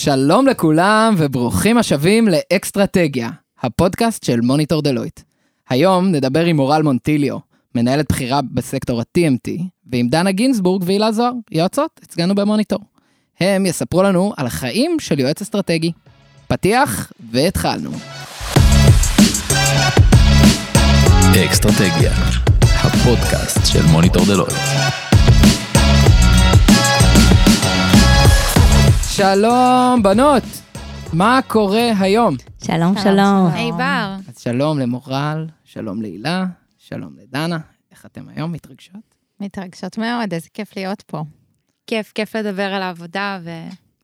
שלום לכולם וברוכים השבים לאקסטרטגיה, הפודקאסט של מוניטור דלויט. היום נדבר עם אורל מונטיליו, מנהלת בכירה בסקטור ה-TMT, ועם דנה גינזבורג והילה זוהר, יועצות אצלנו במוניטור. הם יספרו לנו על החיים של יועץ אסטרטגי. פתיח והתחלנו. אקסטרטגיה, הפודקאסט של מוניטור דלויט. שלום בנות, מה קורה היום? שלום, שלום. היי בר. אז שלום למורל, שלום להילה, שלום לדנה, איך אתם היום מתרגשות? מתרגשות מאוד, איזה כיף להיות פה. כיף, כיף לדבר על העבודה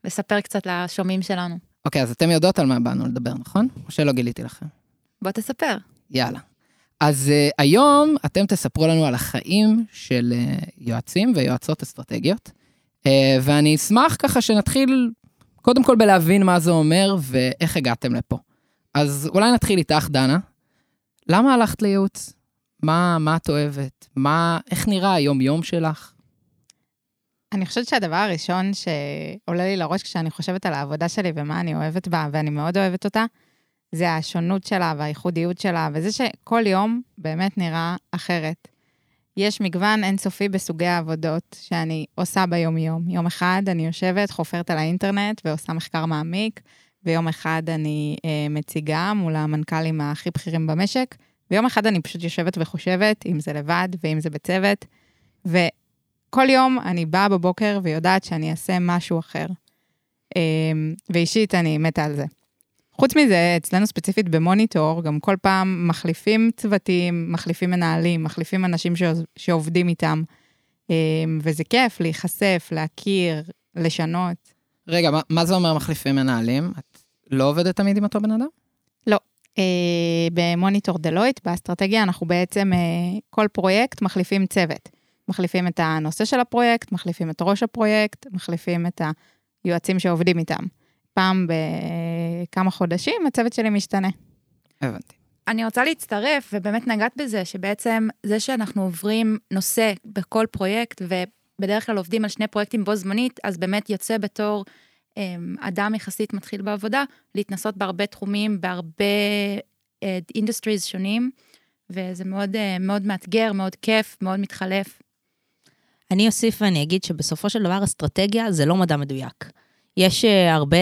ולספר קצת לשומעים שלנו. אוקיי, אז אתם יודעות על מה באנו לדבר, נכון? או שלא גיליתי לכם? בוא תספר. יאללה. אז uh, היום אתם תספרו לנו על החיים של uh, יועצים ויועצות אסטרטגיות, ואני אשמח ככה שנתחיל קודם כל בלהבין מה זה אומר ואיך הגעתם לפה. אז אולי נתחיל איתך, דנה. למה הלכת לייעוץ? מה, מה את אוהבת? מה, איך נראה היום-יום שלך? אני חושבת שהדבר הראשון שעולה לי לראש כשאני חושבת על העבודה שלי ומה אני אוהבת בה, ואני מאוד אוהבת אותה, זה השונות שלה והייחודיות שלה, וזה שכל יום באמת נראה אחרת. יש מגוון אינסופי בסוגי העבודות שאני עושה ביום-יום. יום אחד אני יושבת, חופרת על האינטרנט ועושה מחקר מעמיק, ויום אחד אני אה, מציגה מול המנכ"לים הכי בכירים במשק, ויום אחד אני פשוט יושבת וחושבת, אם זה לבד ואם זה בצוות, וכל יום אני באה בבוקר ויודעת שאני אעשה משהו אחר. אה, ואישית אני מתה על זה. חוץ מזה, אצלנו ספציפית במוניטור, גם כל פעם מחליפים צוותים, מחליפים מנהלים, מחליפים אנשים שעוז- שעובדים איתם, אה, וזה כיף להיחשף, להכיר, לשנות. רגע, מה, מה זה אומר מחליפים מנהלים? את לא עובדת תמיד עם אותו בן אדם? אה, במוניטור דלויט, באסטרטגיה, אנחנו בעצם, אה, כל פרויקט מחליפים צוות. מחליפים את הנושא של הפרויקט, מחליפים את ראש הפרויקט, מחליפים את היועצים שעובדים איתם. פעם בכמה חודשים הצוות שלי משתנה. הבנתי. אני רוצה להצטרף, ובאמת נגעת בזה, שבעצם זה שאנחנו עוברים נושא בכל פרויקט, ובדרך כלל עובדים על שני פרויקטים בו זמנית, אז באמת יוצא בתור אמ, אדם יחסית מתחיל בעבודה, להתנסות בהרבה תחומים, בהרבה industries שונים, וזה מאוד, אה, מאוד מאתגר, מאוד כיף, מאוד מתחלף. אני אוסיף ואני אגיד שבסופו של דבר אסטרטגיה זה לא מדע מדויק. יש אה, הרבה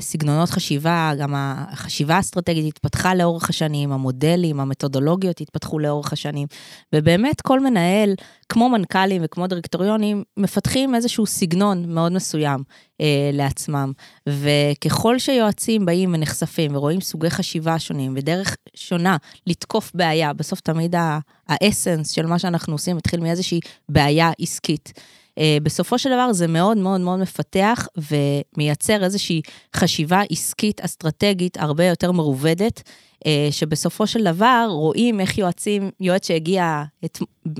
סגנונות חשיבה, גם החשיבה האסטרטגית התפתחה לאורך השנים, המודלים, המתודולוגיות התפתחו לאורך השנים, ובאמת כל מנהל, כמו מנכ"לים וכמו דירקטוריונים, מפתחים איזשהו סגנון מאוד מסוים אה, לעצמם. וככל שיועצים באים ונחשפים ורואים סוגי חשיבה שונים ודרך שונה לתקוף בעיה, בסוף תמיד האסנס של מה שאנחנו עושים מתחיל מאיזושהי בעיה עסקית. Uh, בסופו של דבר זה מאוד מאוד מאוד מפתח ומייצר איזושהי חשיבה עסקית אסטרטגית הרבה יותר מרובדת, uh, שבסופו של דבר רואים איך יועצים, יועץ שהגיע את, uh,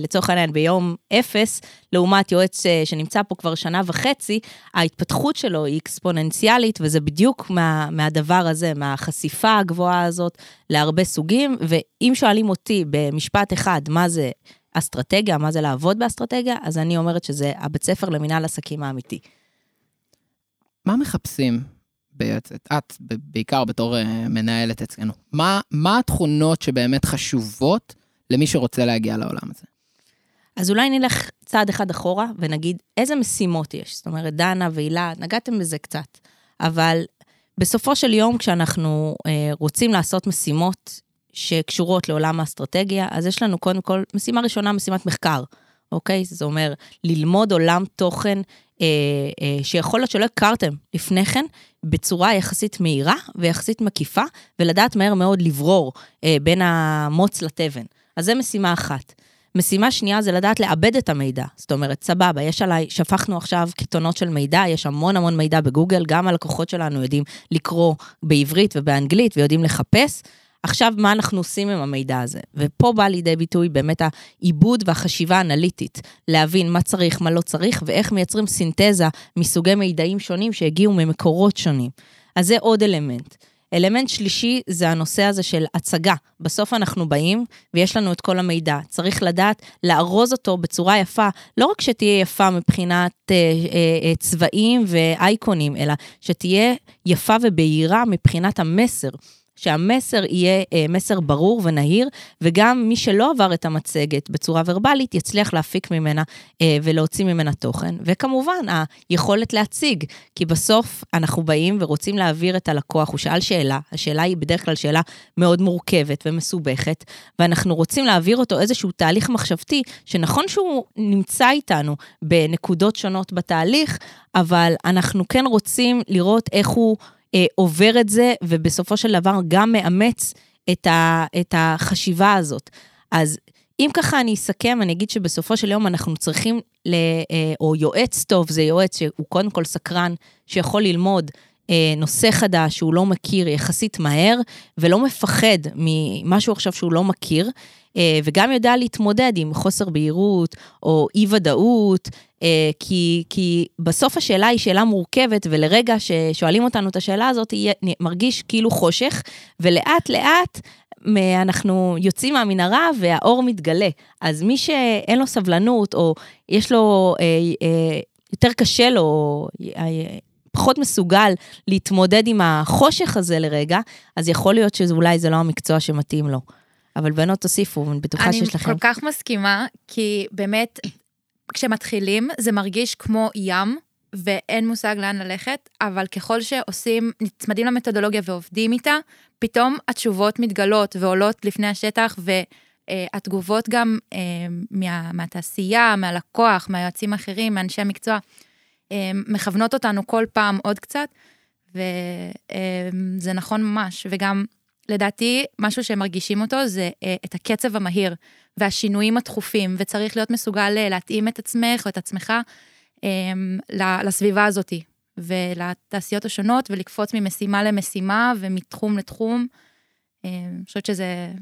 לצורך העניין ביום אפס, לעומת יועץ שנמצא פה כבר שנה וחצי, ההתפתחות שלו היא אקספוננציאלית, וזה בדיוק מה, מהדבר הזה, מהחשיפה הגבוהה הזאת להרבה סוגים, ואם שואלים אותי במשפט אחד, מה זה אסטרטגיה, מה זה לעבוד באסטרטגיה, אז אני אומרת שזה הבית ספר למנהל עסקים האמיתי. מה מחפשים ביועצת? את, בעיקר בתור uh, מנהלת אצלנו. מה, מה התכונות שבאמת חשובות למי שרוצה להגיע לעולם הזה? אז אולי נלך צעד אחד אחורה ונגיד איזה משימות יש. זאת אומרת, דנה והילה, נגעתם בזה קצת, אבל בסופו של יום, כשאנחנו אה, רוצים לעשות משימות שקשורות לעולם האסטרטגיה, אז יש לנו קודם כל, משימה ראשונה, משימת מחקר, אוקיי? זה אומר ללמוד עולם תוכן אה, אה, שיכול להיות שלא הכרתם לפני כן, בצורה יחסית מהירה ויחסית מקיפה, ולדעת מהר מאוד לברור אה, בין המוץ לתבן. אז זו משימה אחת. משימה שנייה זה לדעת לעבד את המידע. זאת אומרת, סבבה, יש עליי, שפכנו עכשיו קיתונות של מידע, יש המון המון מידע בגוגל, גם הלקוחות שלנו יודעים לקרוא בעברית ובאנגלית ויודעים לחפש. עכשיו, מה אנחנו עושים עם המידע הזה? ופה בא לידי ביטוי באמת העיבוד והחשיבה האנליטית, להבין מה צריך, מה לא צריך, ואיך מייצרים סינתזה מסוגי מידעים שונים שהגיעו ממקורות שונים. אז זה עוד אלמנט. אלמנט שלישי זה הנושא הזה של הצגה. בסוף אנחנו באים ויש לנו את כל המידע. צריך לדעת לארוז אותו בצורה יפה, לא רק שתהיה יפה מבחינת אה, אה, אה, צבעים ואייקונים, אלא שתהיה יפה ובהירה מבחינת המסר. שהמסר יהיה אה, מסר ברור ונהיר, וגם מי שלא עבר את המצגת בצורה ורבלית, יצליח להפיק ממנה אה, ולהוציא ממנה תוכן. וכמובן, היכולת להציג, כי בסוף אנחנו באים ורוצים להעביר את הלקוח, הוא שאל שאלה, השאלה היא בדרך כלל שאלה מאוד מורכבת ומסובכת, ואנחנו רוצים להעביר אותו איזשהו תהליך מחשבתי, שנכון שהוא נמצא איתנו בנקודות שונות בתהליך, אבל אנחנו כן רוצים לראות איך הוא... אה, עובר את זה, ובסופו של דבר גם מאמץ את, ה, את החשיבה הזאת. אז אם ככה אני אסכם, אני אגיד שבסופו של יום אנחנו צריכים, ל, אה, או יועץ טוב, זה יועץ שהוא קודם כל סקרן, שיכול ללמוד נושא חדש שהוא לא מכיר יחסית מהר, ולא מפחד ממשהו עכשיו שהוא לא מכיר, אה, וגם יודע להתמודד עם חוסר בהירות או אי-ודאות, אה, כי, כי בסוף השאלה היא שאלה מורכבת, ולרגע ששואלים אותנו את השאלה הזאת, מרגיש כאילו חושך, ולאט לאט אנחנו יוצאים מהמנהרה והאור מתגלה. אז מי שאין לו סבלנות, או יש לו, אה, אה, יותר קשה לו, אה, פחות מסוגל להתמודד עם החושך הזה לרגע, אז יכול להיות שאולי זה לא המקצוע שמתאים לו. אבל בנות תוסיפו, אני בטוחה שיש לכם. אני כל כך מסכימה, כי באמת, כשמתחילים זה מרגיש כמו ים, ואין מושג לאן ללכת, אבל ככל שעושים, נצמדים למתודולוגיה ועובדים איתה, פתאום התשובות מתגלות ועולות לפני השטח, והתגובות גם אה, מה, מהתעשייה, מהלקוח, מהיועצים האחרים, מאנשי המקצוע, מכוונות אותנו כל פעם עוד קצת, וזה אה, נכון ממש, וגם לדעתי, משהו שהם מרגישים אותו זה אה, את הקצב המהיר והשינויים התכופים, וצריך להיות מסוגל אה, להתאים את עצמך או את עצמך אה, לסביבה הזאתי, ולתעשיות השונות, ולקפוץ ממשימה למשימה ומתחום לתחום. אני חושבת שזה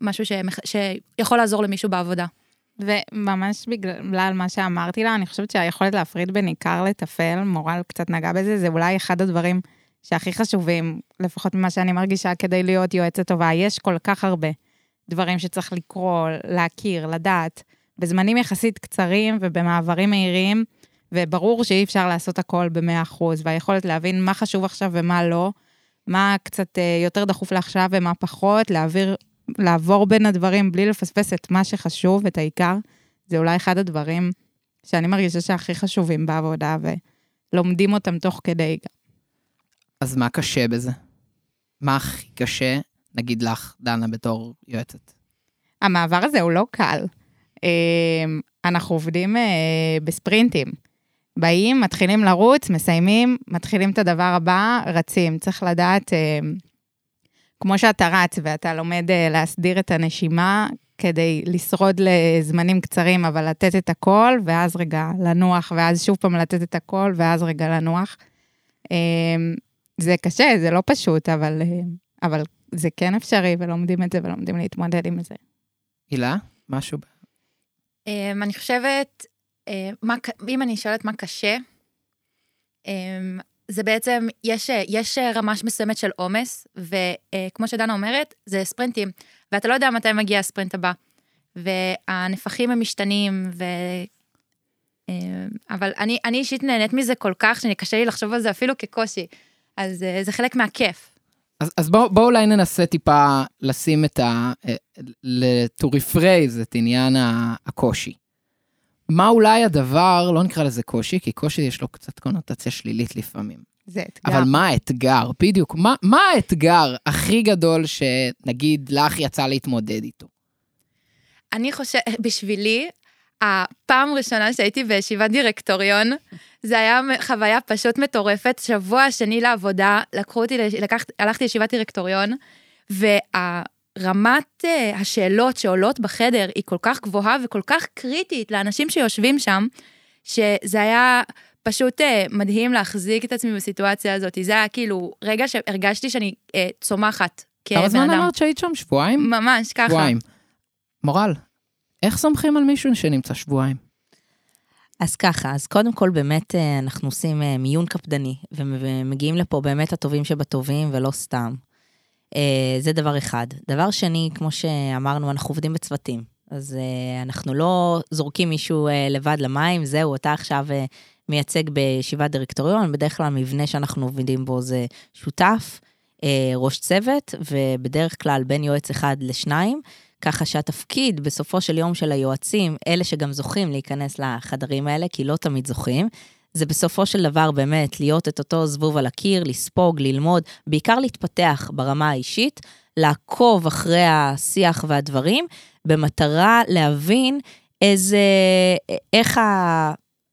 משהו שמח... שיכול לעזור למישהו בעבודה. וממש בגלל מה שאמרתי לה, אני חושבת שהיכולת להפריד בין עיקר לטפל, מורל קצת נגע בזה, זה אולי אחד הדברים שהכי חשובים, לפחות ממה שאני מרגישה, כדי להיות יועצת טובה. יש כל כך הרבה דברים שצריך לקרוא, להכיר, לדעת, בזמנים יחסית קצרים ובמעברים מהירים, וברור שאי אפשר לעשות הכל ב-100%, והיכולת להבין מה חשוב עכשיו ומה לא, מה קצת אה, יותר דחוף לעכשיו ומה פחות, להעביר, לעבור בין הדברים בלי לפספס את מה שחשוב, את העיקר, זה אולי אחד הדברים שאני מרגישה שהכי חשובים בעבודה, ולומדים אותם תוך כדי גם. אז מה קשה בזה? מה הכי קשה, נגיד לך, דנה, בתור יועצת? המעבר הזה הוא לא קל. אמ, אנחנו עובדים אה, בספרינטים. באים, מתחילים לרוץ, מסיימים, מתחילים את הדבר הבא, רצים. צריך לדעת, אה, כמו שאתה רץ ואתה לומד אה, להסדיר את הנשימה כדי לשרוד לזמנים קצרים, אבל לתת את הכל, ואז רגע לנוח, ואז שוב פעם לתת את הכל, ואז רגע לנוח. אמ, זה קשה, זה לא פשוט, אבל, אה, אבל זה כן אפשרי, ולומדים את זה ולומדים להתמודד עם זה. הילה, משהו? Um, אני חושבת, מה, אם אני שואלת מה קשה, um, זה בעצם, יש, יש רמה מסוימת של עומס, וכמו שדנה אומרת, זה ספרינטים, ואתה לא יודע מתי מגיע הספרינט הבא. והנפחים הם משתנים, ו... אבל אני, אני אישית נהנית מזה כל כך, שאני קשה לי לחשוב על זה אפילו כקושי. אז uh, זה חלק מהכיף. אז, אז בואו בוא אולי ננסה טיפה לשים את ה... אה, to rephrase את עניין הקושי. מה אולי הדבר, לא נקרא לזה קושי, כי קושי יש לו קצת קונוטציה שלילית לפעמים. זה אתגר. אבל מה האתגר, בדיוק, מה, מה האתגר הכי גדול שנגיד לך יצא להתמודד איתו? אני חושבת, בשבילי, הפעם הראשונה שהייתי בישיבת דירקטוריון, זה היה חוויה פשוט מטורפת. שבוע שני לעבודה, לקחו אותי, לקח, הלכתי לישיבת דירקטוריון, והרמת אה, השאלות שעולות בחדר היא כל כך גבוהה וכל כך קריטית לאנשים שיושבים שם, שזה היה פשוט אה, מדהים להחזיק את עצמי בסיטואציה הזאת. זה היה כאילו רגע שהרגשתי שאני אה, צומחת כבן אדם. כמה זמן אמרת שהיית שם? שבועיים? ממש, ככה. שבועיים. מורל, איך סומכים על מישהו שנמצא שבועיים? אז ככה, אז קודם כל באמת אנחנו עושים מיון קפדני, ומגיעים לפה באמת הטובים שבטובים ולא סתם. אה, זה דבר אחד. דבר שני, כמו שאמרנו, אנחנו עובדים בצוותים. אז אנחנו לא זורקים מישהו לבד למים, זהו, אתה עכשיו מייצג בישיבת דירקטוריון, בדרך כלל המבנה שאנחנו עובדים בו זה שותף, ראש צוות, ובדרך כלל בין יועץ אחד לשניים. ככה שהתפקיד בסופו של יום של היועצים, אלה שגם זוכים להיכנס לחדרים האלה, כי לא תמיד זוכים, זה בסופו של דבר באמת להיות את אותו זבוב על הקיר, לספוג, ללמוד, בעיקר להתפתח ברמה האישית, לעקוב אחרי השיח והדברים, במטרה להבין איזה, איך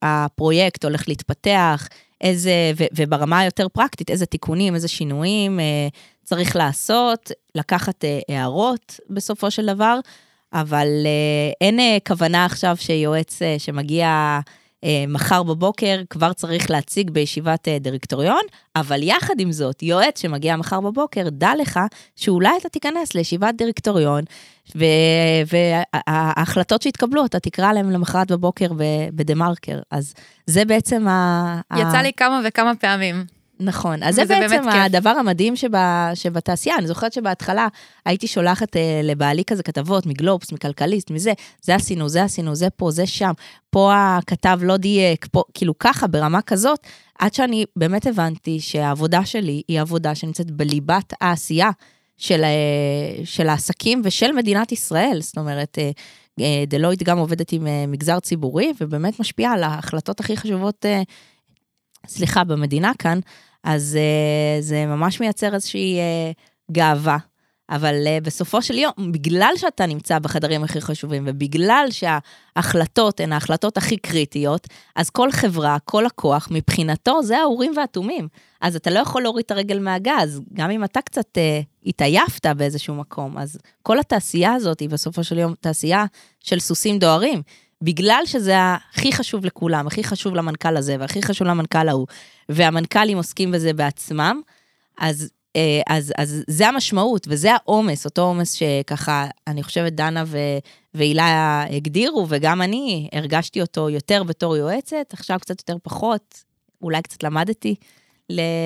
הפרויקט הולך להתפתח, איזה, ו, וברמה היותר פרקטית, איזה תיקונים, איזה שינויים אה, צריך לעשות, לקחת אה, הערות בסופו של דבר, אבל אה, אין אה, כוונה עכשיו שיועץ אה, שמגיע מחר בבוקר כבר צריך להציג בישיבת אה, דירקטוריון, אבל יחד עם זאת, יועץ שמגיע מחר בבוקר, דע לך שאולי אתה תיכנס לישיבת דירקטוריון, וההחלטות שהתקבלו, אתה תקרא להם למחרת בבוקר בדה מרקר. אז זה בעצם ה... יצא לי כמה וכמה פעמים. נכון, אז זה בעצם הדבר המדהים שבה, שבתעשייה. אני זוכרת שבהתחלה הייתי שולחת אה, לבעלי כזה כתבות מגלובס, מכלכליסט, מזה, זה עשינו, זה עשינו, זה פה, זה שם, פה הכתב לא דייק, פה, כאילו ככה, ברמה כזאת, עד שאני באמת הבנתי שהעבודה שלי היא עבודה שנמצאת בליבת העשייה של, אה, של העסקים ושל מדינת ישראל. זאת אומרת, אה, אה, דלויט גם עובדת עם אה, מגזר ציבורי, ובאמת משפיעה על ההחלטות הכי חשובות אה, סליחה, במדינה כאן, אז uh, זה ממש מייצר איזושהי uh, גאווה. אבל uh, בסופו של יום, בגלל שאתה נמצא בחדרים הכי חשובים, ובגלל שההחלטות הן ההחלטות הכי קריטיות, אז כל חברה, כל לקוח, מבחינתו זה האורים והתומים. אז אתה לא יכול להוריד את הרגל מהגז, גם אם אתה קצת uh, התעייפת באיזשהו מקום. אז כל התעשייה הזאת היא בסופו של יום תעשייה של סוסים דוהרים. בגלל שזה הכי חשוב לכולם, הכי חשוב למנכ"ל הזה והכי חשוב למנכ"ל ההוא, והמנכ"לים עוסקים בזה בעצמם, אז, אה, אז, אז זה המשמעות וזה העומס, אותו עומס שככה, אני חושבת דנה ו, והילה הגדירו, וגם אני הרגשתי אותו יותר בתור יועצת, עכשיו קצת יותר פחות, אולי קצת למדתי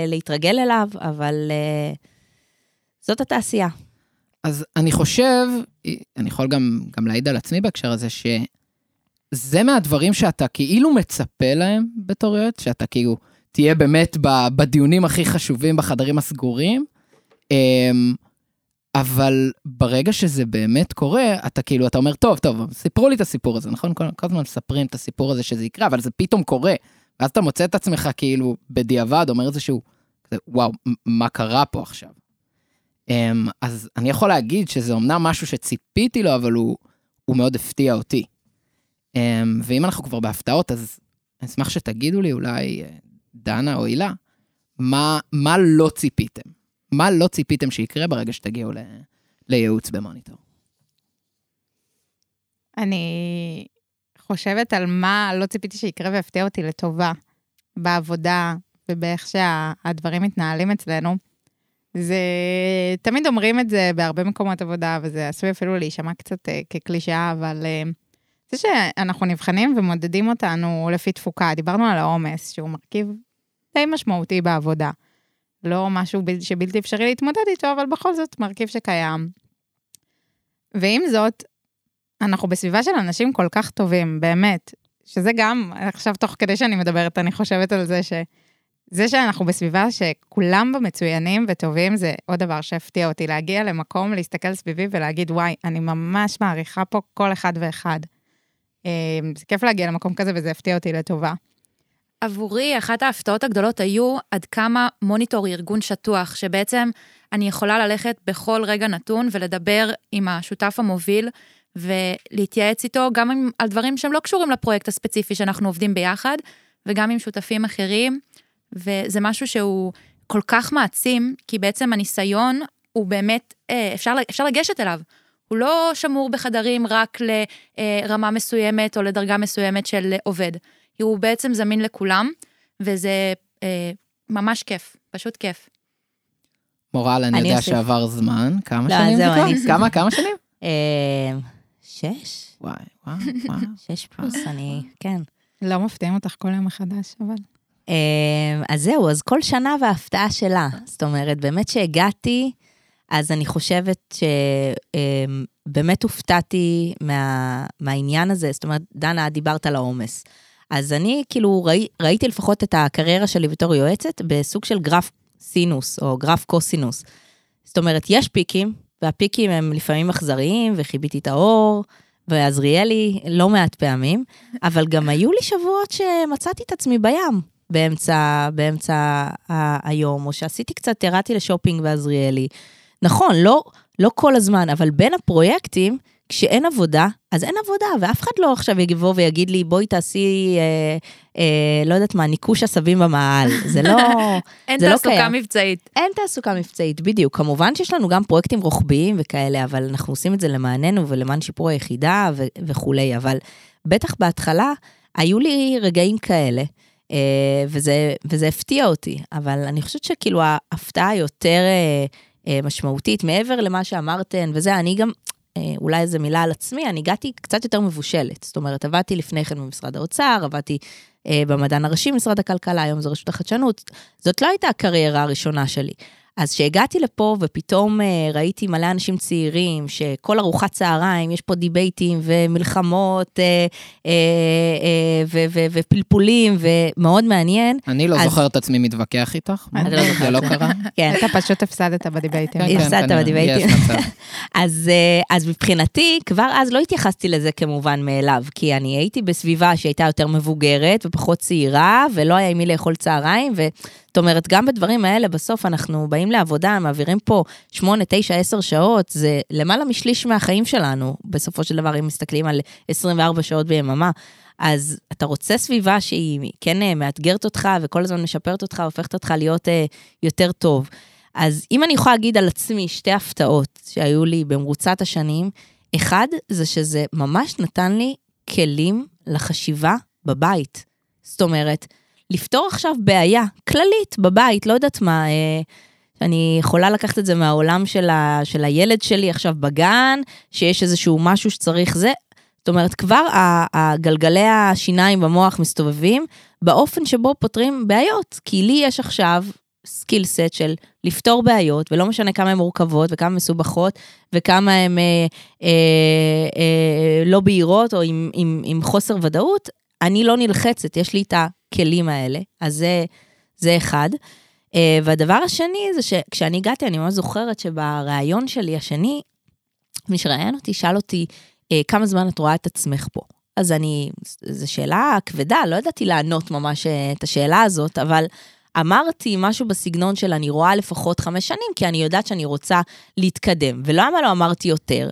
להתרגל אליו, אבל אה, זאת התעשייה. אז אני חושב, אני יכול גם, גם להעיד על עצמי בהקשר הזה, ש... זה מהדברים שאתה כאילו מצפה להם בתור יועץ, שאתה כאילו תהיה באמת בדיונים הכי חשובים בחדרים הסגורים, אמ, אבל ברגע שזה באמת קורה, אתה כאילו, אתה אומר, טוב, טוב, סיפרו לי את הסיפור הזה, נכון? כל, כל הזמן מספרים את הסיפור הזה שזה יקרה, אבל זה פתאום קורה. ואז אתה מוצא את עצמך כאילו בדיעבד, אומר איזשהו, וואו, מה קרה פה עכשיו? אמ, אז אני יכול להגיד שזה אמנם משהו שציפיתי לו, אבל הוא, הוא מאוד הפתיע אותי. אמ, ואם אנחנו כבר בהפתעות, אז אני אשמח שתגידו לי, אולי אה, דנה או הילה, מה, מה לא ציפיתם? מה לא ציפיתם שיקרה ברגע שתגיעו ל, לייעוץ במוניטור? אני חושבת על מה לא ציפיתי שיקרה ויפתיע אותי לטובה בעבודה ובאיך שהדברים מתנהלים אצלנו. זה, תמיד אומרים את זה בהרבה מקומות עבודה, וזה עשוי אפילו להישמע קצת uh, כקלישאה, אבל uh, זה שאנחנו נבחנים ומודדים אותנו לפי תפוקה, דיברנו על העומס, שהוא מרכיב די משמעותי בעבודה. לא משהו שבלתי אפשרי להתמודד איתו, אבל בכל זאת מרכיב שקיים. ועם זאת, אנחנו בסביבה של אנשים כל כך טובים, באמת, שזה גם, עכשיו תוך כדי שאני מדברת, אני חושבת על זה ש... זה שאנחנו בסביבה שכולם בה מצוינים וטובים, זה עוד דבר שהפתיע אותי, להגיע למקום, להסתכל סביבי ולהגיד, וואי, אני ממש מעריכה פה כל אחד ואחד. אמ, זה כיף להגיע למקום כזה וזה הפתיע אותי לטובה. עבורי, אחת ההפתעות הגדולות היו עד כמה מוניטור היא ארגון שטוח, שבעצם אני יכולה ללכת בכל רגע נתון ולדבר עם השותף המוביל ולהתייעץ איתו גם עם, על דברים שהם לא קשורים לפרויקט הספציפי שאנחנו עובדים ביחד, וגם עם שותפים אחרים, וזה משהו שהוא כל כך מעצים, כי בעצם הניסיון הוא באמת, אה, אפשר, אפשר לגשת אליו. הוא לא שמור בחדרים רק לרמה מסוימת או לדרגה מסוימת של עובד. הוא בעצם זמין לכולם, וזה אה, ממש כיף, פשוט כיף. מורל, אני יודע שעבר זמן. כמה לא, שנים זה כבר? כמה, כמה שנים? אה, שש. וואי, וואי, וואי. שש פלוס, אני, כן. לא מפתיעים אותך כל יום מחדש, אבל... אה, אז זהו, אז כל שנה וההפתעה שלה. זאת אומרת, באמת שהגעתי, אז אני חושבת שבאמת הופתעתי מה, מהעניין הזה. זאת אומרת, דנה, את דיברת על העומס. אז אני כאילו ראי, ראיתי לפחות את הקריירה שלי בתור יועצת בסוג של גרף סינוס או גרף קוסינוס. זאת אומרת, יש פיקים, והפיקים הם לפעמים אכזריים, וחיביתי את האור, ועזריאלי לא מעט פעמים, אבל גם היו לי שבועות שמצאתי את עצמי בים, באמצע, באמצע היום, או שעשיתי קצת, ירדתי לשופינג בעזריאלי. נכון, לא, לא כל הזמן, אבל בין הפרויקטים, כשאין עבודה, אז אין עבודה, ואף אחד לא עכשיו יבוא ויגיד לי, בואי תעשי, אה, אה, לא יודעת מה, ניקוש עשבים במעל. זה לא... אין זה לא תעסוקה קיים. מבצעית. אין תעסוקה מבצעית, בדיוק. כמובן שיש לנו גם פרויקטים רוחביים וכאלה, אבל אנחנו עושים את זה למעננו ולמען שיפור היחידה ו- וכולי, אבל בטח בהתחלה היו לי רגעים כאלה, אה, וזה, וזה הפתיע אותי, אבל אני חושבת שכאילו ההפתעה היותר אה, משמעותית, מעבר למה שאמרתן, וזה, אני גם, אה, אולי איזה מילה על עצמי, אני הגעתי קצת יותר מבושלת. זאת אומרת, עבדתי לפני כן במשרד האוצר, עבדתי אה, במדען הראשי במשרד הכלכלה, היום זה רשות החדשנות. זאת לא הייתה הקריירה הראשונה שלי. אז כשהגעתי לפה ופתאום אה, ראיתי מלא אנשים צעירים, שכל ארוחת צהריים יש פה דיבייטים ומלחמות אה, אה, ו- ו- ופלפולים, ומאוד מעניין. אני לא זוכר את עצמי מתווכח איתך, אני לא זוכרת. זה לא קרה. כן. אתה פשוט הפסדת בדיבייטים. כן, כן, הפסדת כנראה, בדיבייטים. אז, אז מבחינתי, כבר אז לא התייחסתי לזה כמובן מאליו, כי אני הייתי בסביבה שהייתה יותר מבוגרת ופחות צעירה, ולא היה עם מי לאכול צהריים, זאת אומרת, גם בדברים האלה, בסוף אנחנו באים לעבודה, מעבירים פה 8, 9, 10 שעות, זה למעלה משליש מהחיים שלנו, בסופו של דבר, אם מסתכלים על 24 שעות ביממה. אז אתה רוצה סביבה שהיא כן אה, מאתגרת אותך וכל הזמן משפרת אותך, הופכת אותך להיות אה, יותר טוב. אז אם אני יכולה להגיד על עצמי שתי הפתעות שהיו לי במרוצת השנים, אחד זה שזה ממש נתן לי כלים לחשיבה בבית. זאת אומרת, לפתור עכשיו בעיה כללית בבית, לא יודעת מה, אה, אני יכולה לקחת את זה מהעולם של, ה, של הילד שלי עכשיו בגן, שיש איזשהו משהו שצריך זה. זאת אומרת, כבר הגלגלי השיניים במוח מסתובבים באופן שבו פותרים בעיות. כי לי יש עכשיו skill set של לפתור בעיות, ולא משנה כמה הן מורכבות וכמה מסובכות, וכמה הן אה, אה, אה, לא בהירות או עם, עם, עם חוסר ודאות, אני לא נלחצת, יש לי את הכלים האלה, אז זה, זה אחד. אה, והדבר השני זה שכשאני הגעתי, אני ממש זוכרת שבריאיון שלי השני, מי שראיין אותי שאל אותי, אה, כמה זמן את רואה את עצמך פה? אז אני, זו שאלה כבדה, לא ידעתי לענות ממש אה, את השאלה הזאת, אבל אמרתי משהו בסגנון של אני רואה לפחות חמש שנים, כי אני יודעת שאני רוצה להתקדם. ולמה לא אמרתי יותר?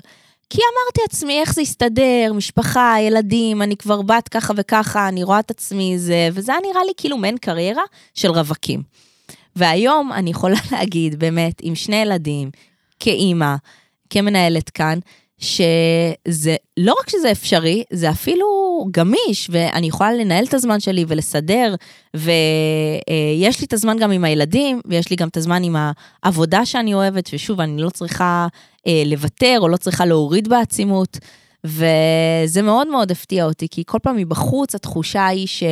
כי אמרתי לעצמי, איך זה יסתדר, משפחה, ילדים, אני כבר בת ככה וככה, אני רואה את עצמי זה, וזה היה נראה לי כאילו מעין קריירה של רווקים. והיום אני יכולה להגיד, באמת, עם שני ילדים, כאימא, כמנהלת כאן, שזה, לא רק שזה אפשרי, זה אפילו גמיש, ואני יכולה לנהל את הזמן שלי ולסדר, ויש לי את הזמן גם עם הילדים, ויש לי גם את הזמן עם העבודה שאני אוהבת, ושוב, אני לא צריכה אה, לוותר, או לא צריכה להוריד בעצימות, וזה מאוד מאוד הפתיע אותי, כי כל פעם מבחוץ התחושה היא ש...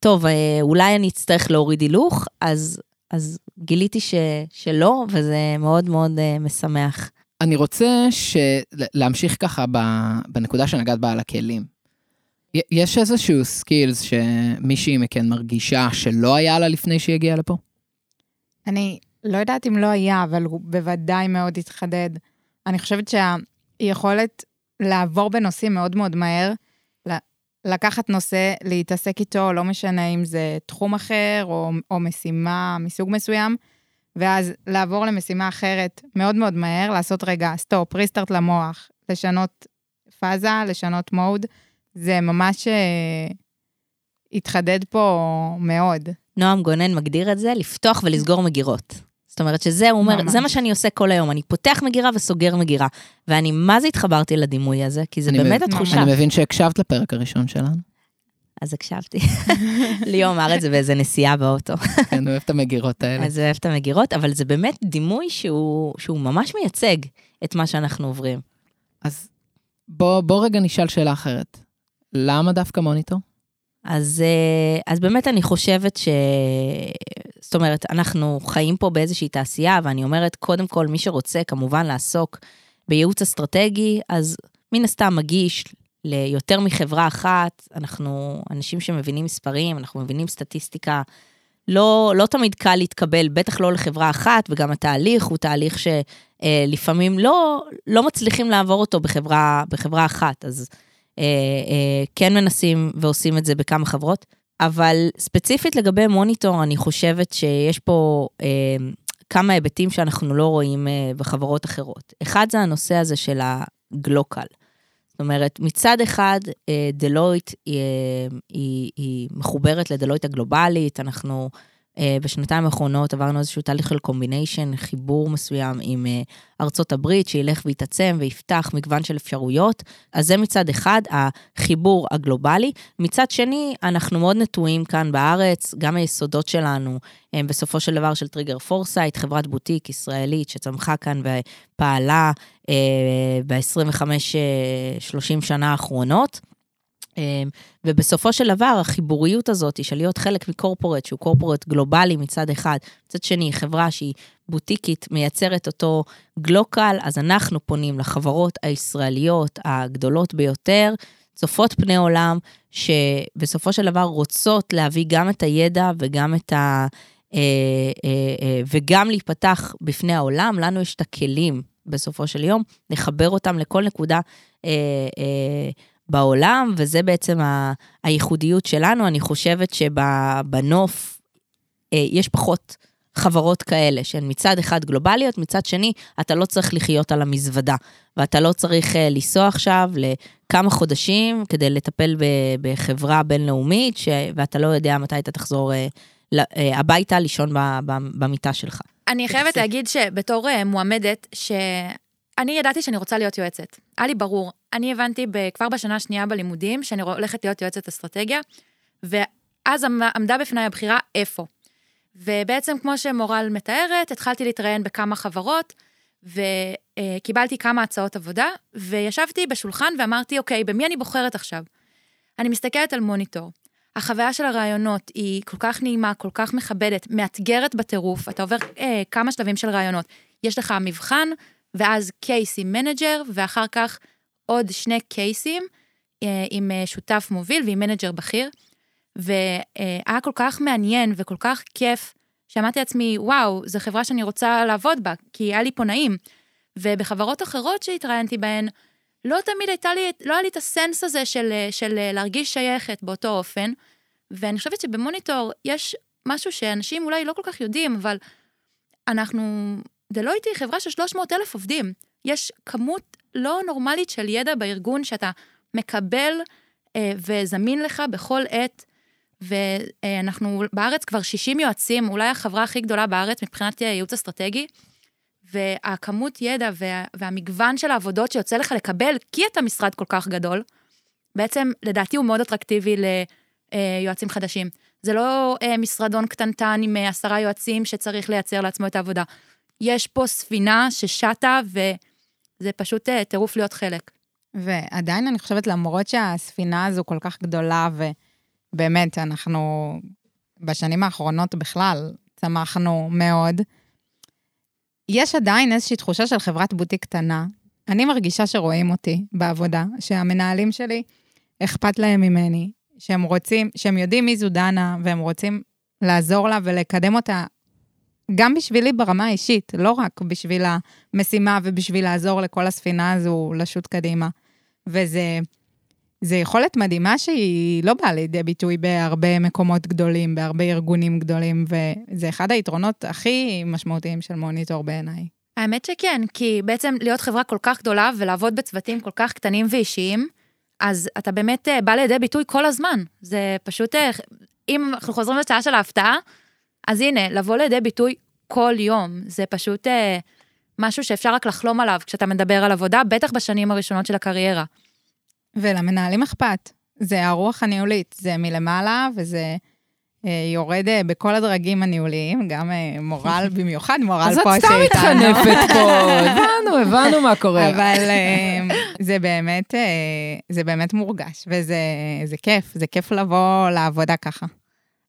טוב, אה, אולי אני אצטרך להוריד הילוך, אז, אז גיליתי ש, שלא, וזה מאוד מאוד אה, משמח. אני רוצה. להמשיך ככה. בנקודה שנגעת בה על הכלים. יש איזשהו סקילס שמישהי מכן מרגישה שלא היה לה לפני שהיא הגיעה לפה? אני לא יודעת אם לא היה, אבל הוא בוודאי מאוד התחדד. אני חושבת שהיכולת לעבור בנושאים מאוד מאוד מהר, לקחת נושא, להתעסק איתו, לא משנה אם זה תחום אחר או, או משימה מסוג מסוים, ואז לעבור למשימה אחרת מאוד מאוד מהר, לעשות רגע stop, restart למוח, לשנות פאזה, לשנות mode, זה ממש אה, התחדד פה מאוד. נועם גונן מגדיר את זה, לפתוח ולסגור מגירות. זאת אומרת שזה, הוא אומר, ממש. זה מה שאני עושה כל היום, אני פותח מגירה וסוגר מגירה. ואני מה זה התחברתי לדימוי הזה, כי זה באמת מבין- התחושה. אני מבין שהקשבת לפרק הראשון שלנו. אז הקשבתי. ליאור אמר את זה באיזה נסיעה באוטו. כן, אני אוהב את המגירות האלה. אז אוהב את המגירות, אבל זה באמת דימוי שהוא, שהוא ממש מייצג את מה שאנחנו עוברים. אז בוא, בוא רגע נשאל שאלה אחרת. למה דווקא מוניטור? אז, אה, אז באמת אני חושבת ש... זאת אומרת, אנחנו חיים פה באיזושהי תעשייה, ואני אומרת, קודם כל, מי שרוצה כמובן לעסוק בייעוץ אסטרטגי, אז מן הסתם מגיש ליותר מחברה אחת, אנחנו אנשים שמבינים מספרים, אנחנו מבינים סטטיסטיקה. לא, לא תמיד קל להתקבל, בטח לא לחברה אחת, וגם התהליך הוא תהליך שלפעמים לא, לא מצליחים לעבור אותו בחברה, בחברה אחת. אז אה, אה, כן מנסים ועושים את זה בכמה חברות. אבל ספציפית לגבי מוניטור, אני חושבת שיש פה אה, כמה היבטים שאנחנו לא רואים אה, בחברות אחרות. אחד זה הנושא הזה של הגלוקל. זאת אומרת, מצד אחד, אה, Deloitte היא, אה, היא, היא מחוברת ל Deloitte הגלובלית, אנחנו אה, בשנתיים האחרונות עברנו איזשהו תהליך של combination, חיבור מסוים עם אה, ארצות הברית, שילך ויתעצם ויפתח מגוון של אפשרויות. אז זה מצד אחד, החיבור הגלובלי. מצד שני, אנחנו מאוד נטועים כאן בארץ, גם היסודות שלנו הם בסופו של דבר של Trigger Foresight, חברת בוטיק ישראלית שצמחה כאן ופעלה אה, ב-25-30 שנה האחרונות. אמ, ובסופו של דבר, החיבוריות הזאת של להיות חלק מקורפורט, שהוא קורפורט גלובלי מצד אחד, מצד שני, חברה שהיא בוטיקית, מייצרת אותו גלוקל, אז אנחנו פונים לחברות הישראליות הגדולות ביותר, צופות פני עולם, שבסופו של דבר רוצות להביא גם את הידע וגם את ה... אה, אה, אה, וגם להיפתח בפני העולם, לנו יש את הכלים בסופו של יום, לחבר אותם לכל נקודה בעולם, וזה בעצם ה, הייחודיות שלנו. אני חושבת שבנוף אה, יש פחות חברות כאלה, שהן מצד אחד גלובליות, מצד שני, אתה לא צריך לחיות על המזוודה, ואתה לא צריך אה, לנסוע עכשיו לכמה חודשים כדי לטפל ב, בחברה בינלאומית, ש, ואתה לא יודע מתי אתה תחזור אה, אה, הביתה לישון ב, ב, במיטה שלך. אני חייבת להגיד שבתור אה, מועמדת, ש... אני ידעתי שאני רוצה להיות יועצת. היה לי ברור. אני הבנתי כבר בשנה השנייה בלימודים שאני הולכת להיות יועצת אסטרטגיה, ואז עמדה בפניי הבחירה איפה. ובעצם, כמו שמורל מתארת, התחלתי להתראיין בכמה חברות, וקיבלתי כמה הצעות עבודה, וישבתי בשולחן ואמרתי, אוקיי, במי אני בוחרת עכשיו? אני מסתכלת על מוניטור. החוויה של הריאיונות היא כל כך נעימה, כל כך מכבדת, מאתגרת בטירוף, אתה עובר אה, כמה שלבים של ריאיונות. יש לך מבחן, ואז case עם manager, ואחר כך עוד שני קייסים אה, עם אה, שותף מוביל ועם manager בכיר. והיה כל כך מעניין וכל כך כיף, שאמרתי לעצמי, וואו, זו חברה שאני רוצה לעבוד בה, כי היה לי פה נעים. ובחברות אחרות שהתראיינתי בהן, לא תמיד הייתה לי, לא היה לי את הסנס הזה של, של להרגיש שייכת באותו אופן. ואני חושבת שבמוניטור יש משהו שאנשים אולי לא כל כך יודעים, אבל אנחנו דלויט היא חברה של 300 אלף עובדים. יש כמות לא נורמלית של ידע בארגון שאתה מקבל אה, וזמין לך בכל עת. ואנחנו בארץ כבר 60 יועצים, אולי החברה הכי גדולה בארץ מבחינת ייעוץ אסטרטגי. והכמות ידע וה, והמגוון של העבודות שיוצא לך לקבל, כי אתה משרד כל כך גדול, בעצם לדעתי הוא מאוד אטרקטיבי ליועצים חדשים. זה לא אה, משרדון קטנטן עם אה, עשרה יועצים שצריך לייצר לעצמו את העבודה. יש פה ספינה ששטה, וזה פשוט אה, טירוף להיות חלק. ועדיין אני חושבת, למרות שהספינה הזו כל כך גדולה, ובאמת, אנחנו בשנים האחרונות בכלל צמחנו מאוד, יש עדיין איזושהי תחושה של חברת בוטיק קטנה. אני מרגישה שרואים אותי בעבודה, שהמנהלים שלי, אכפת להם ממני, שהם רוצים, שהם יודעים מי זו דנה, והם רוצים לעזור לה ולקדם אותה גם בשבילי ברמה האישית, לא רק בשביל המשימה ובשביל לעזור לכל הספינה הזו לשוט קדימה. וזה זה יכולת מדהימה שהיא לא באה לידי ביטוי בהרבה מקומות גדולים, בהרבה ארגונים גדולים, וזה אחד היתרונות הכי משמעותיים של מוניטור בעיניי. האמת שכן, כי בעצם להיות חברה כל כך גדולה ולעבוד בצוותים כל כך קטנים ואישיים, אז אתה באמת אה, בא לידי ביטוי כל הזמן. זה פשוט, אה, אם אנחנו חוזרים לשעה של ההפתעה, אז הנה, לבוא לידי ביטוי כל יום, זה פשוט אה, משהו שאפשר רק לחלום עליו כשאתה מדבר על עבודה, בטח בשנים הראשונות של הקריירה. ולמנהלים אכפת. זה הרוח הניהולית, זה מלמעלה וזה אה, יורד אה, בכל הדרגים הניהוליים, גם אה, מורל במיוחד, מורל פה שאיתנו. אז את סתם מתחנפת פה, הבנו, הבנו מה קורה. אבל אה, זה באמת, אה, זה באמת מורגש, וזה זה כיף, זה כיף לבוא לעבודה ככה.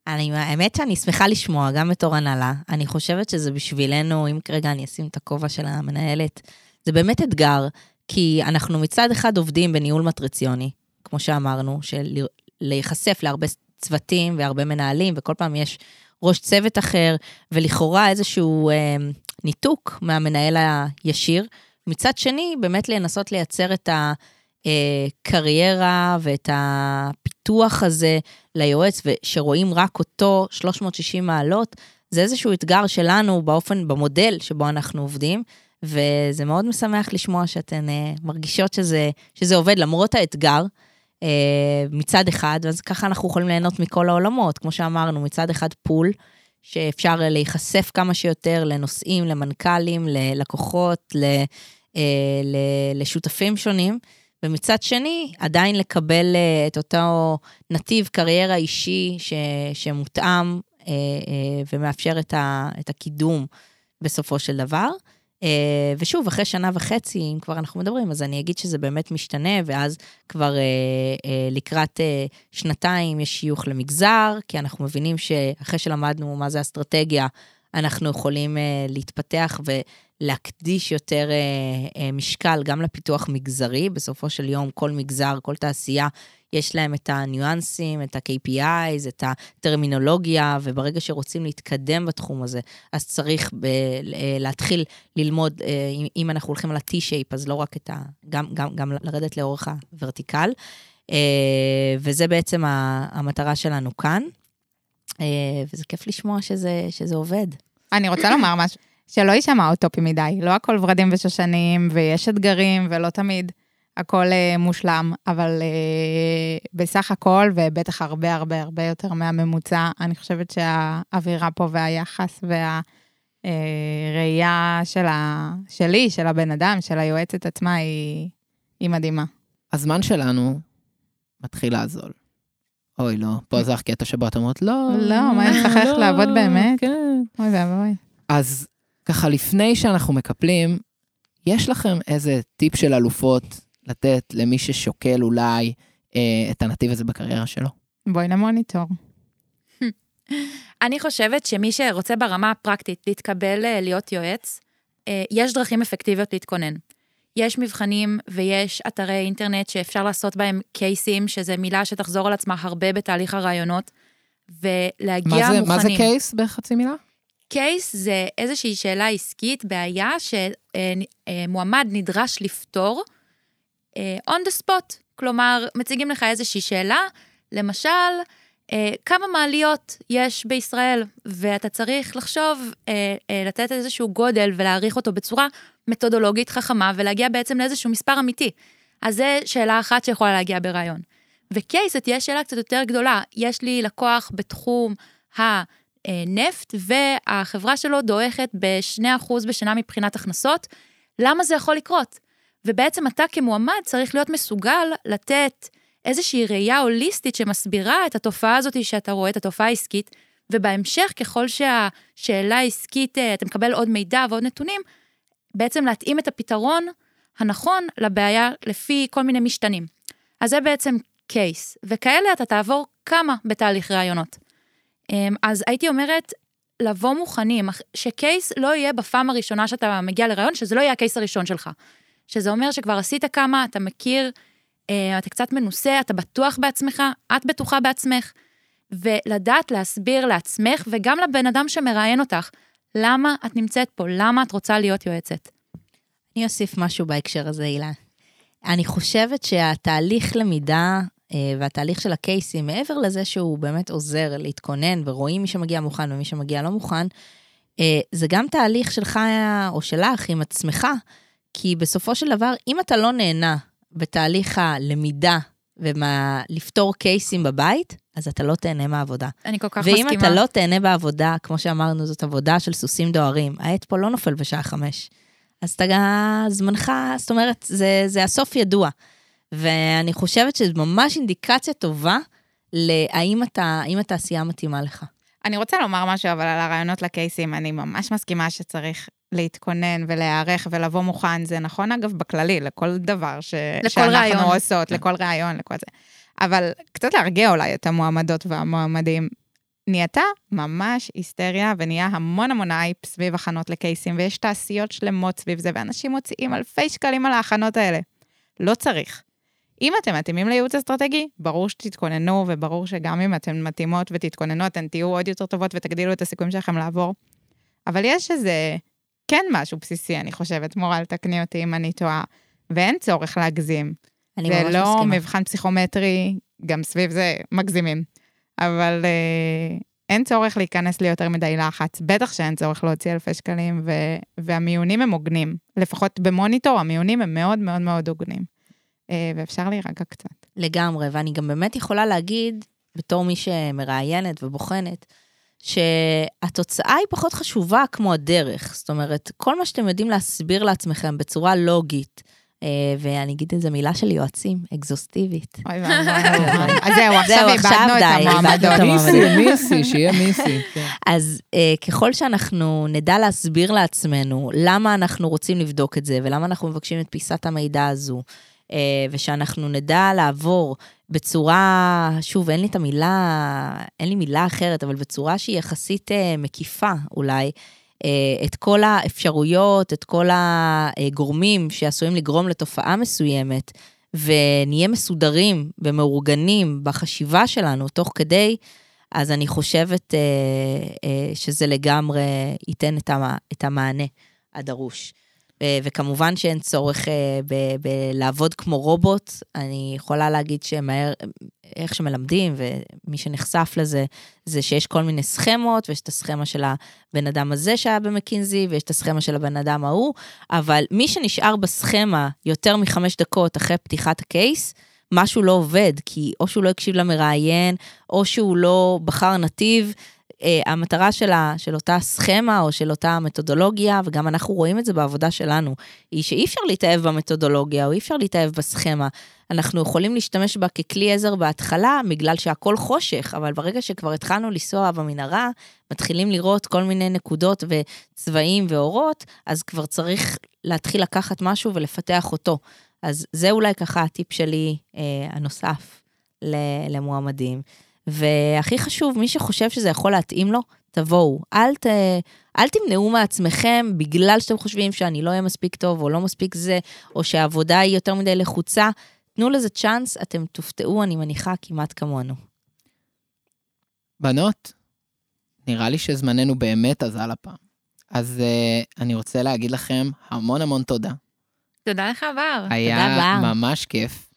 אני, האמת שאני שמחה לשמוע, גם בתור הנהלה. אני חושבת שזה בשבילנו, אם כרגע אני אשים את הכובע של המנהלת, זה באמת אתגר, כי אנחנו מצד אחד עובדים בניהול מטריציוני, כמו שאמרנו, של להיחשף להרבה צוותים והרבה מנהלים, וכל פעם יש ראש צוות אחר, ולכאורה איזשהו אה, ניתוק מהמנהל הישיר. מצד שני, באמת לנסות לייצר את הקריירה ואת הפיתוח הזה ליועץ, ושרואים רק אותו 360 מעלות, זה איזשהו אתגר שלנו באופן, במודל שבו אנחנו עובדים, וזה מאוד משמח לשמוע שאתן uh, מרגישות שזה, שזה עובד למרות האתגר. uh, מצד אחד, ואז ככה אנחנו יכולים ליהנות מכל העולמות, כמו שאמרנו, מצד אחד פול, שאפשר להיחשף כמה שיותר לנושאים, למנכ"לים, ללקוחות, ל, uh, לשותפים שונים, ומצד שני, עדיין לקבל uh, את אותו נתיב קריירה אישי ש, שמותאם uh, uh, ומאפשר את, ה, את הקידום בסופו של דבר. אה, ושוב, אחרי שנה וחצי, אם כבר אנחנו מדברים, אז אני אגיד שזה באמת משתנה, ואז כבר אה, אה, לקראת שנתיים יש שיוך למגזר, כי אנחנו מבינים שאחרי שלמדנו מה זה אסטרטגיה, אנחנו יכולים להתפתח ולהקדיש יותר משקל גם לפיתוח מגזרי. בסופו של יום, כל מגזר, כל תעשייה, יש להם את הניואנסים, את ה-KPIs, את הטרמינולוגיה, וברגע שרוצים להתקדם בתחום הזה, אז צריך ב- להתחיל ללמוד, אה, אם אנחנו הולכים על ה-T-shape, אז לא רק את ה... גם, גם, גם לרדת לאורך הוורטיקל. אה, וזה בעצם המטרה שלנו כאן, אה, וזה כיף לשמוע שזה, שזה עובד. אני רוצה לומר משהו, שלא יישמע אוטופי מדי, לא הכל ורדים ושושנים, ויש אתגרים, ולא תמיד הכל uh, מושלם, אבל uh, בסך הכל, ובטח הרבה הרבה הרבה יותר מהממוצע, אני חושבת שהאווירה פה והיחס והראייה uh, של ה... שלי, של הבן אדם, של היועצת עצמה, היא, היא מדהימה. הזמן שלנו מתחיל לעזול. אוי, לא, פה זה הקטע שבו את אומרת, לא. לא, מה יש לך איך לעבוד באמת? כן. אוי ואבוי. אז ככה, לפני שאנחנו מקפלים, יש לכם איזה טיפ של אלופות לתת למי ששוקל אולי אה, את הנתיב הזה בקריירה שלו? בואי למוניטור. אני חושבת שמי שרוצה ברמה הפרקטית להתקבל אה, להיות יועץ, אה, יש דרכים אפקטיביות להתכונן. יש מבחנים ויש אתרי אינטרנט שאפשר לעשות בהם קייסים, שזה מילה שתחזור על עצמה הרבה בתהליך הרעיונות, ולהגיע מה זה, מוכנים. מה זה קייס בחצי מילה? קייס זה איזושהי שאלה עסקית, בעיה שמועמד נדרש לפתור, uh, on the spot. כלומר, מציגים לך איזושהי שאלה, למשל, כמה מעליות יש בישראל, ואתה צריך לחשוב, uh, uh, לתת איזשהו גודל ולהעריך אותו בצורה מתודולוגית חכמה, ולהגיע בעצם לאיזשהו מספר אמיתי. אז זו שאלה אחת שיכולה להגיע ברעיון. וקייס, תהיה שאלה קצת יותר גדולה. יש לי לקוח בתחום הנפט, והחברה שלו דועכת ב-2% בשנה מבחינת הכנסות. למה זה יכול לקרות? ובעצם אתה כמועמד צריך להיות מסוגל לתת איזושהי ראייה הוליסטית שמסבירה את התופעה הזאת שאתה רואה, את התופעה העסקית, ובהמשך, ככל שהשאלה העסקית, אה, אתה מקבל עוד מידע ועוד נתונים, בעצם להתאים את הפתרון הנכון לבעיה לפי כל מיני משתנים. אז זה בעצם קייס, וכאלה אתה תעבור כמה בתהליך ראיונות. אמ, אז הייתי אומרת, לבוא מוכנים, שקייס לא יהיה בפעם הראשונה שאתה מגיע לראיון, שזה לא יהיה הקייס הראשון שלך. שזה אומר שכבר עשית כמה, אתה מכיר, אתה קצת מנוסה, אתה בטוח בעצמך, את בטוחה בעצמך, ולדעת להסביר לעצמך וגם לבן אדם שמראיין אותך, למה את נמצאת פה, למה את רוצה להיות יועצת. אני אוסיף משהו בהקשר הזה, הילה. אני חושבת שהתהליך למידה אה, והתהליך של הקייסים, מעבר לזה שהוא באמת עוזר להתכונן ורואים מי שמגיע מוכן ומי שמגיע לא מוכן, אה, זה גם תהליך שלך או שלך עם עצמך, כי בסופו של דבר, אם אתה לא נהנה בתהליך הלמידה ולפתור קייסים בבית, אז אתה לא תהנה מהעבודה. אני כל כך ואם מסכימה. ואם אתה לא תהנה בעבודה, כמו שאמרנו, זאת עבודה של סוסים דוהרים, העט פה לא נופל בשעה חמש. אז אתה, זמנך, זאת אומרת, זה, זה הסוף ידוע. ואני חושבת שזו ממש אינדיקציה טובה להאם אתה, התעשייה מתאימה לך. אני רוצה לומר משהו, אבל על הרעיונות לקייסים, אני ממש מסכימה שצריך להתכונן ולהיערך ולבוא מוכן. זה נכון, אגב, בכללי, לכל דבר ש... לכל שאנחנו רעיון. עושות, לכל רעיון, לכל זה. אבל קצת להרגיע אולי את המועמדות והמועמדים. נהייתה ממש היסטריה ונהיה המון המון אייפ סביב הכנות לקייסים, ויש תעשיות שלמות סביב זה, ואנשים מוציאים אלפי שקלים על ההכנות האלה. לא צריך. אם אתם מתאימים לייעוץ אסטרטגי, ברור שתתכוננו, וברור שגם אם אתן מתאימות ותתכוננו, אתן תהיו עוד יותר טובות ותגדילו את הסיכויים שלכם לעבור. אבל יש איזה, כן משהו בסיסי, אני חושבת, מורל, תקני אותי אם אני טועה, ואין צורך להגזים. אני זה ממש לא מסכימה. מבחן פסיכומטרי, גם סביב זה מגזימים. אבל אה, אין צורך להיכנס ליותר מדי לחץ, בטח שאין צורך להוציא אלפי שקלים, ו- והמיונים הם הוגנים. לפחות במוניטור, המיונים הם מאוד מאוד מאוד הוגנים. אה, ואפשר להירגע קצת. לגמרי, ואני גם באמת יכולה להגיד, בתור מי שמראיינת ובוחנת, שהתוצאה היא פחות חשובה כמו הדרך. זאת אומרת, כל מה שאתם יודעים להסביר לעצמכם בצורה לוגית, אה, ואני אגיד איזה מילה של יועצים, אקזוסטיבית. אוי ואבוי. אז זהו, עכשיו איבדנו את המועמדות. מיסי, מיסי, שיהיה מיסי. כן. אז אה, ככל שאנחנו נדע להסביר לעצמנו למה אנחנו רוצים לבדוק את זה, ולמה אנחנו מבקשים את פיסת המידע הזו, ושאנחנו נדע לעבור בצורה, שוב, אין לי את המילה, אין לי מילה אחרת, אבל בצורה שהיא יחסית אה, מקיפה אולי, אה, את כל האפשרויות, את כל הגורמים שעשויים לגרום לתופעה מסוימת, ונהיה מסודרים ומאורגנים בחשיבה שלנו תוך כדי, אז אני חושבת אה, אה, שזה לגמרי ייתן את המענה הדרוש. אה, וכמובן שאין צורך אה, בלעבוד כמו רובוט. אני יכולה להגיד שמהר, איך שמלמדים, ומי שנחשף לזה, זה שיש כל מיני סכמות, ויש את הסכמה של הבן אדם הזה שהיה במקינזי, ויש את הסכמה של הבן אדם ההוא, אבל מי שנשאר בסכמה יותר מחמש דקות אחרי פתיחת הקייס, משהו לא עובד, כי או שהוא לא הקשיב למראיין, או שהוא לא בחר נתיב. Uh, המטרה שלה, של אותה סכמה או של אותה מתודולוגיה, וגם אנחנו רואים את זה בעבודה שלנו, היא שאי אפשר להתאהב במתודולוגיה או אי אפשר להתאהב בסכמה. אנחנו יכולים להשתמש בה ככלי עזר בהתחלה, בגלל שהכל חושך, אבל ברגע שכבר התחלנו לנסוע במנהרה, מתחילים לראות כל מיני נקודות וצבעים ואורות, אז כבר צריך להתחיל לקחת משהו ולפתח אותו. אז זה אולי ככה הטיפ שלי אה, הנוסף למועמדים. והכי חשוב, מי שחושב שזה יכול להתאים לו, תבואו. אל, ת, אל תמנעו מעצמכם בגלל שאתם חושבים שאני לא אהיה מספיק טוב, או לא מספיק זה, או שהעבודה היא יותר מדי לחוצה. תנו לזה צ'אנס, אתם תופתעו, אני מניחה, כמעט כמונו. בנות, נראה לי שזמננו באמת אזל הפעם. אז uh, אני רוצה להגיד לכם המון המון תודה. תודה לך, בר. היה בר. ממש כיף.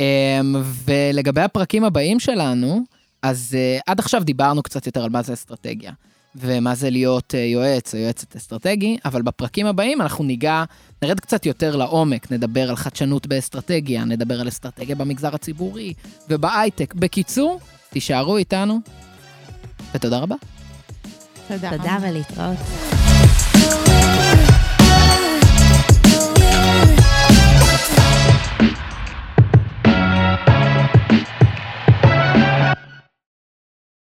Um, ולגבי הפרקים הבאים שלנו, אז uh, עד עכשיו דיברנו קצת יותר על מה זה אסטרטגיה, ומה זה להיות uh, יועץ או יועצת אסטרטגי, אבל בפרקים הבאים אנחנו ניגע, נרד קצת יותר לעומק, נדבר על חדשנות באסטרטגיה, נדבר על אסטרטגיה במגזר הציבורי ובהייטק. בקיצור, תישארו איתנו, ותודה רבה. תודה. תודה ולהתראות.